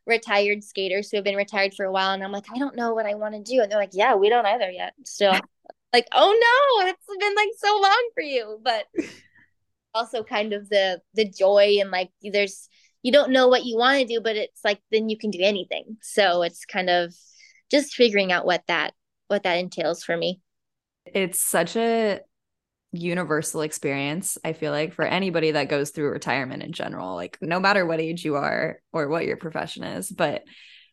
retired skaters who have been retired for a while, and I'm like, I don't know what I want to do, and they're like, Yeah, we don't either yet. Still, like, oh no, it's been like so long for you, but also kind of the the joy and like there's you don't know what you want to do, but it's like then you can do anything. So it's kind of just figuring out what that what that entails for me. It's such a universal experience i feel like for anybody that goes through retirement in general like no matter what age you are or what your profession is but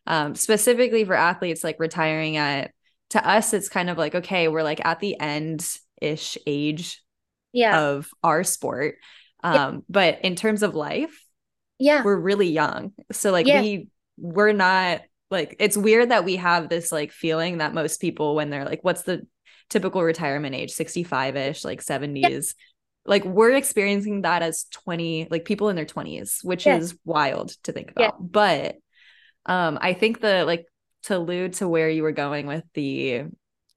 um, specifically for athletes like retiring at to us it's kind of like okay we're like at the end ish age yeah. of our sport um, yeah. but in terms of life yeah we're really young so like yeah. we we're not like it's weird that we have this like feeling that most people when they're like what's the typical retirement age 65ish like 70s yeah. like we're experiencing that as 20 like people in their 20s which yeah. is wild to think about but um i think the like to allude to where you were going with the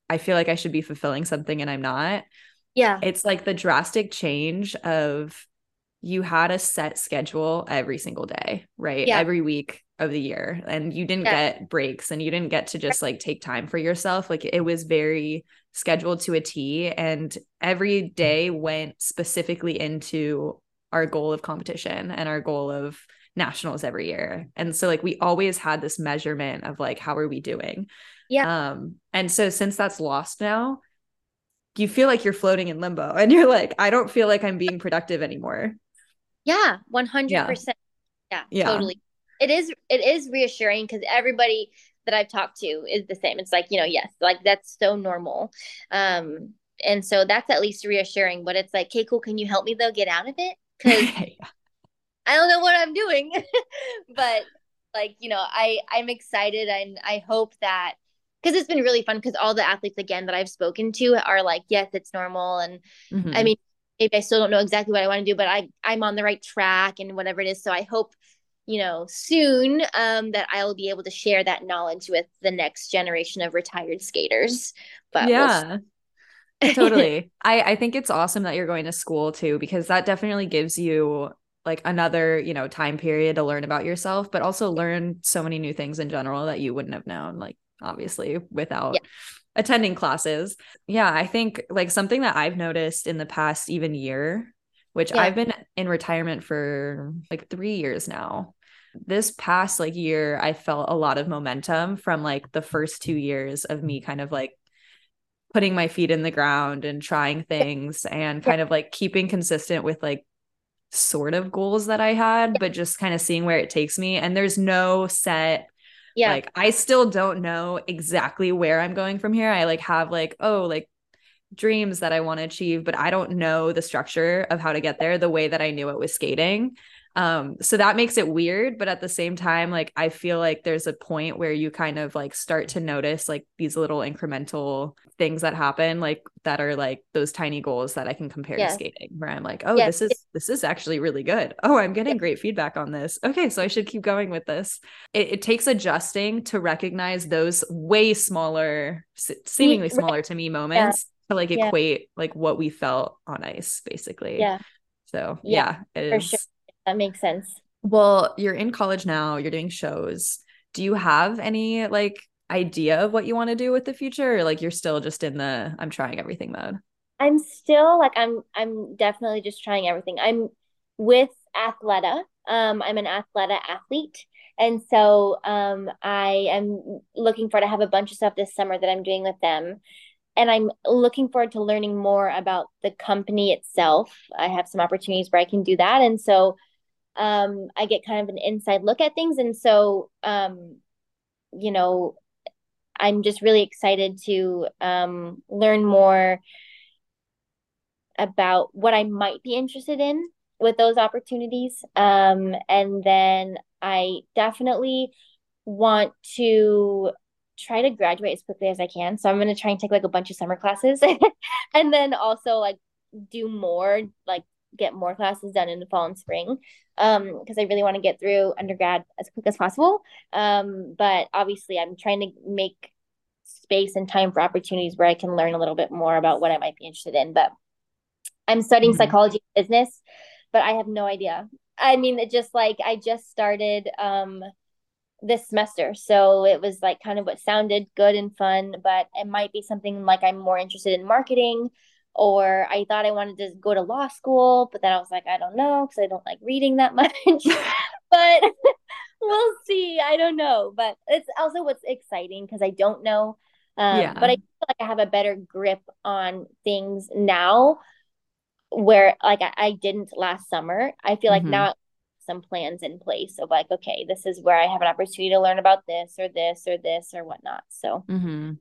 i feel like i should be fulfilling something and i'm not yeah it's like the drastic change of you had a set schedule every single day, right? Yeah. Every week of the year. And you didn't yeah. get breaks and you didn't get to just like take time for yourself. Like it was very scheduled to a T. And every day went specifically into our goal of competition and our goal of nationals every year. And so like we always had this measurement of like how are we doing? Yeah. Um and so since that's lost now, you feel like you're floating in limbo and you're like I don't feel like I'm being productive anymore. Yeah, 100%. Yeah, yeah, yeah. totally. It is it is reassuring cuz everybody that I've talked to is the same. It's like, you know, yes, like that's so normal. Um and so that's at least reassuring, but it's like, "Okay, cool, can you help me though get out of it?" Cuz I don't know what I'm doing. but like, you know, I I'm excited and I hope that because it's been really fun because all the athletes again that I've spoken to are like, yes, it's normal. And mm-hmm. I mean, maybe I still don't know exactly what I want to do, but I I'm on the right track and whatever it is. So I hope you know soon um, that I'll be able to share that knowledge with the next generation of retired skaters. But yeah. We'll totally. I I think it's awesome that you're going to school too because that definitely gives you like another, you know, time period to learn about yourself, but also learn so many new things in general that you wouldn't have known like obviously without yeah attending classes. Yeah, I think like something that I've noticed in the past even year, which yeah. I've been in retirement for like 3 years now. This past like year I felt a lot of momentum from like the first 2 years of me kind of like putting my feet in the ground and trying things and kind of like keeping consistent with like sort of goals that I had, but just kind of seeing where it takes me. And there's no set yeah. Like I still don't know exactly where I'm going from here. I like have like, oh, like dreams that I want to achieve, but I don't know the structure of how to get there the way that I knew it was skating. Um, so that makes it weird, but at the same time, like I feel like there's a point where you kind of like start to notice like these little incremental things that happen, like that are like those tiny goals that I can compare yes. to skating, where I'm like, oh, yes. this is this is actually really good. Oh, I'm getting great feedback on this. Okay, so I should keep going with this. It, it takes adjusting to recognize those way smaller, seemingly smaller to me moments to like yeah. equate like what we felt on ice basically yeah so yeah, yeah it is sure. That makes sense. Well you're in college now you're doing shows. Do you have any like idea of what you want to do with the future or like you're still just in the i'm trying everything mode? I'm still like i'm i'm definitely just trying everything. I'm with athleta. Um i'm an athleta athlete. And so um i am looking forward to have a bunch of stuff this summer that i'm doing with them. And I'm looking forward to learning more about the company itself. I have some opportunities where I can do that. And so um, I get kind of an inside look at things. And so, um, you know, I'm just really excited to um, learn more about what I might be interested in with those opportunities. Um, and then I definitely want to try to graduate as quickly as I can. So I'm going to try and take like a bunch of summer classes and then also like do more, like get more classes done in the fall and spring. Um, because I really want to get through undergrad as quick as possible. Um, but obviously I'm trying to make space and time for opportunities where I can learn a little bit more about what I might be interested in. But I'm studying mm-hmm. psychology business, but I have no idea. I mean, it just like I just started um this semester. So it was like kind of what sounded good and fun, but it might be something like I'm more interested in marketing or I thought I wanted to go to law school, but then I was like, I don't know because I don't like reading that much. but we'll see. I don't know. But it's also what's exciting because I don't know. Um, yeah. But I feel like I have a better grip on things now where like I, I didn't last summer. I feel like mm-hmm. now some plans in place of like, okay, this is where I have an opportunity to learn about this or this or this or whatnot. So mm-hmm.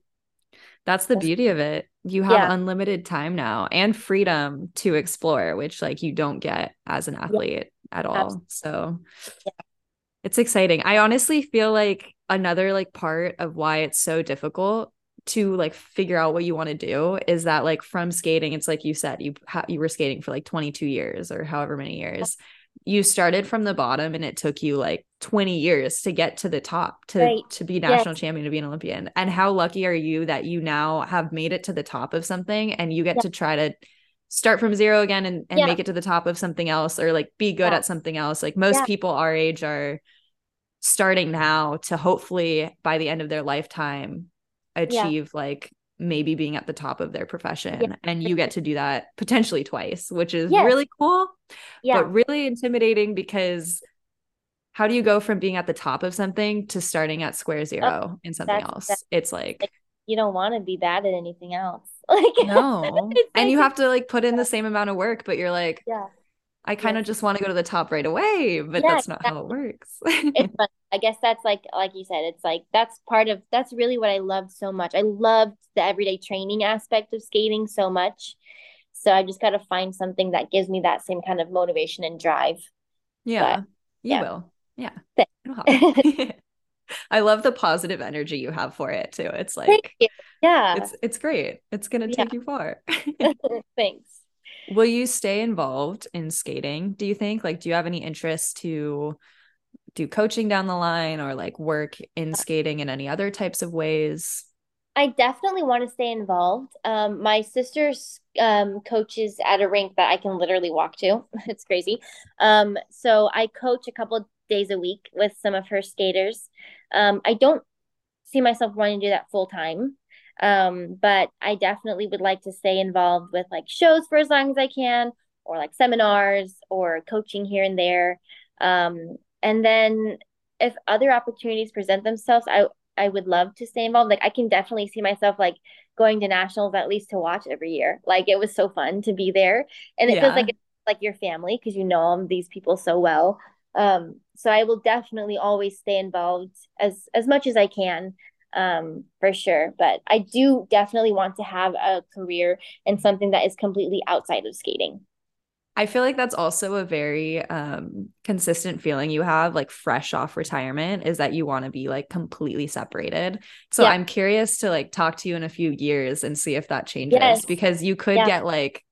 That's the beauty of it. You have yeah. unlimited time now and freedom to explore, which like you don't get as an athlete yeah. at all. Absolutely. So yeah. it's exciting. I honestly feel like another like part of why it's so difficult to like figure out what you want to do is that like from skating it's like you said you ha- you were skating for like 22 years or however many years you started from the bottom and it took you like 20 years to get to the top to right. to be national yes. champion to be an olympian and how lucky are you that you now have made it to the top of something and you get yeah. to try to start from zero again and, and yeah. make it to the top of something else or like be good yeah. at something else like most people our age are starting now to hopefully by the end of their lifetime achieve like maybe being at the top of their profession yeah. and you get to do that potentially twice which is yes. really cool yeah. but really intimidating because how do you go from being at the top of something to starting at square zero oh, in something else it's like, like you don't want to be bad at anything else like no and you have to like put in the same amount of work but you're like yeah I kind of just want to go to the top right away, but yeah, that's not exactly. how it works. fun. I guess that's like like you said, it's like that's part of that's really what I loved so much. I loved the everyday training aspect of skating so much. So I just got to find something that gives me that same kind of motivation and drive. Yeah, but, you yeah. will. Yeah, I love the positive energy you have for it too. It's like, yeah, it's it's great. It's gonna take yeah. you far. Thanks. Will you stay involved in skating? Do you think? Like, do you have any interest to do coaching down the line or like work in skating in any other types of ways? I definitely want to stay involved. Um, my sister's um, coaches at a rink that I can literally walk to. it's crazy. Um, so I coach a couple days a week with some of her skaters. Um, I don't see myself wanting to do that full time. Um, but I definitely would like to stay involved with like shows for as long as I can, or like seminars or coaching here and there. Um, and then if other opportunities present themselves, I I would love to stay involved. Like I can definitely see myself like going to nationals at least to watch every year. Like it was so fun to be there, and it yeah. feels like it's like your family because you know these people so well. Um, so I will definitely always stay involved as as much as I can, um, for sure. But I do definitely want to have a career in something that is completely outside of skating. I feel like that's also a very um, consistent feeling you have, like fresh off retirement, is that you want to be like completely separated. So yeah. I'm curious to like talk to you in a few years and see if that changes yes. because you could yeah. get like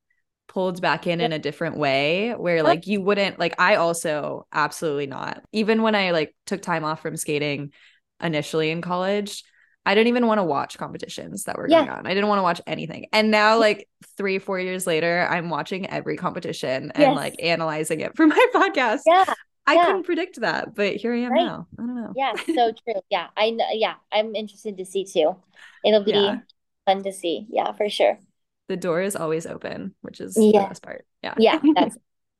pulled back in yeah. in a different way where like you wouldn't like I also absolutely not. Even when I like took time off from skating initially in college, I didn't even want to watch competitions that were yeah. going on. I didn't want to watch anything. And now, like three, four years later, I'm watching every competition and yes. like analyzing it for my podcast. Yeah. I yeah. couldn't predict that, but here I am right. now. I don't know. Yeah, so true. Yeah, I know. Yeah, I'm interested to see too. It'll be yeah. fun to see. Yeah, for sure. The door is always open, which is yeah. the best part. Yeah. Yeah, that's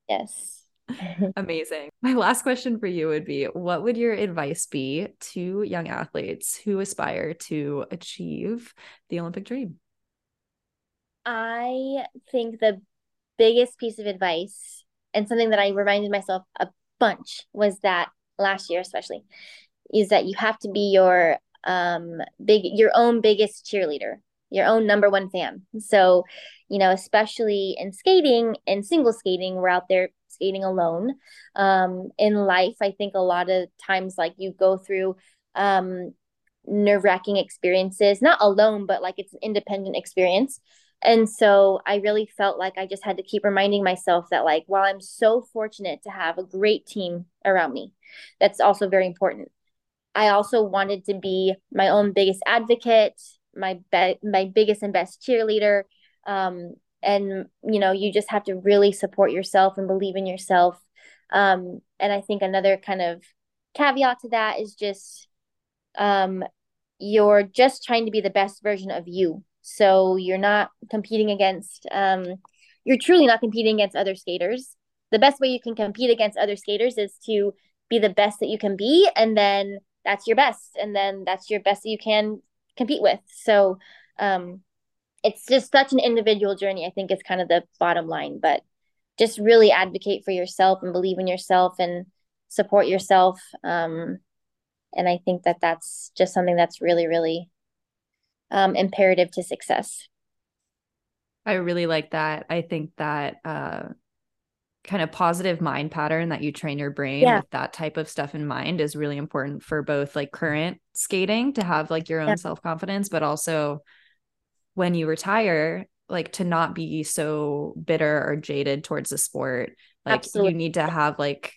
yes. Amazing. My last question for you would be what would your advice be to young athletes who aspire to achieve the Olympic dream? I think the biggest piece of advice and something that I reminded myself a bunch was that last year especially is that you have to be your um big your own biggest cheerleader your own number one fan so you know especially in skating and single skating we're out there skating alone. Um, in life, I think a lot of times, like you go through um, nerve wracking experiences, not alone, but like it's an independent experience. And so I really felt like I just had to keep reminding myself that, like, while I'm so fortunate to have a great team around me, that's also very important. I also wanted to be my own biggest advocate, my be- my biggest and best cheerleader, um, and you know you just have to really support yourself and believe in yourself. Um, and i think another kind of caveat to that is just um, you're just trying to be the best version of you. So you're not competing against um, you're truly not competing against other skaters. The best way you can compete against other skaters is to be the best that you can be and then that's your best and then that's your best that you can compete with. So um, it's just such an individual journey i think is kind of the bottom line but just really advocate for yourself and believe in yourself and support yourself um, and i think that that's just something that's really really um, imperative to success i really like that i think that uh, kind of positive mind pattern that you train your brain yeah. with that type of stuff in mind is really important for both like current skating to have like your own yeah. self-confidence but also when you retire like to not be so bitter or jaded towards the sport like Absolutely. you need to have like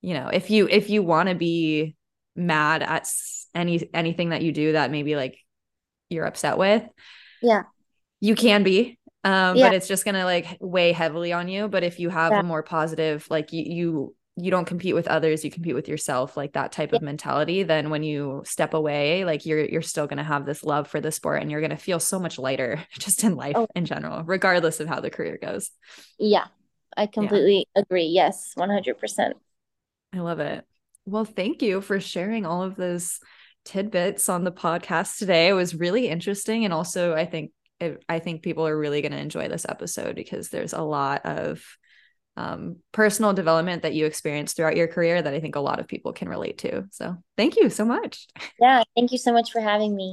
you know if you if you want to be mad at any anything that you do that maybe like you're upset with yeah you can be um yeah. but it's just gonna like weigh heavily on you but if you have yeah. a more positive like you you you don't compete with others you compete with yourself like that type yeah. of mentality then when you step away like you're you're still going to have this love for the sport and you're going to feel so much lighter just in life oh. in general regardless of how the career goes yeah i completely yeah. agree yes 100% i love it well thank you for sharing all of those tidbits on the podcast today it was really interesting and also i think i think people are really going to enjoy this episode because there's a lot of um, personal development that you experienced throughout your career that I think a lot of people can relate to. So thank you so much. Yeah, thank you so much for having me.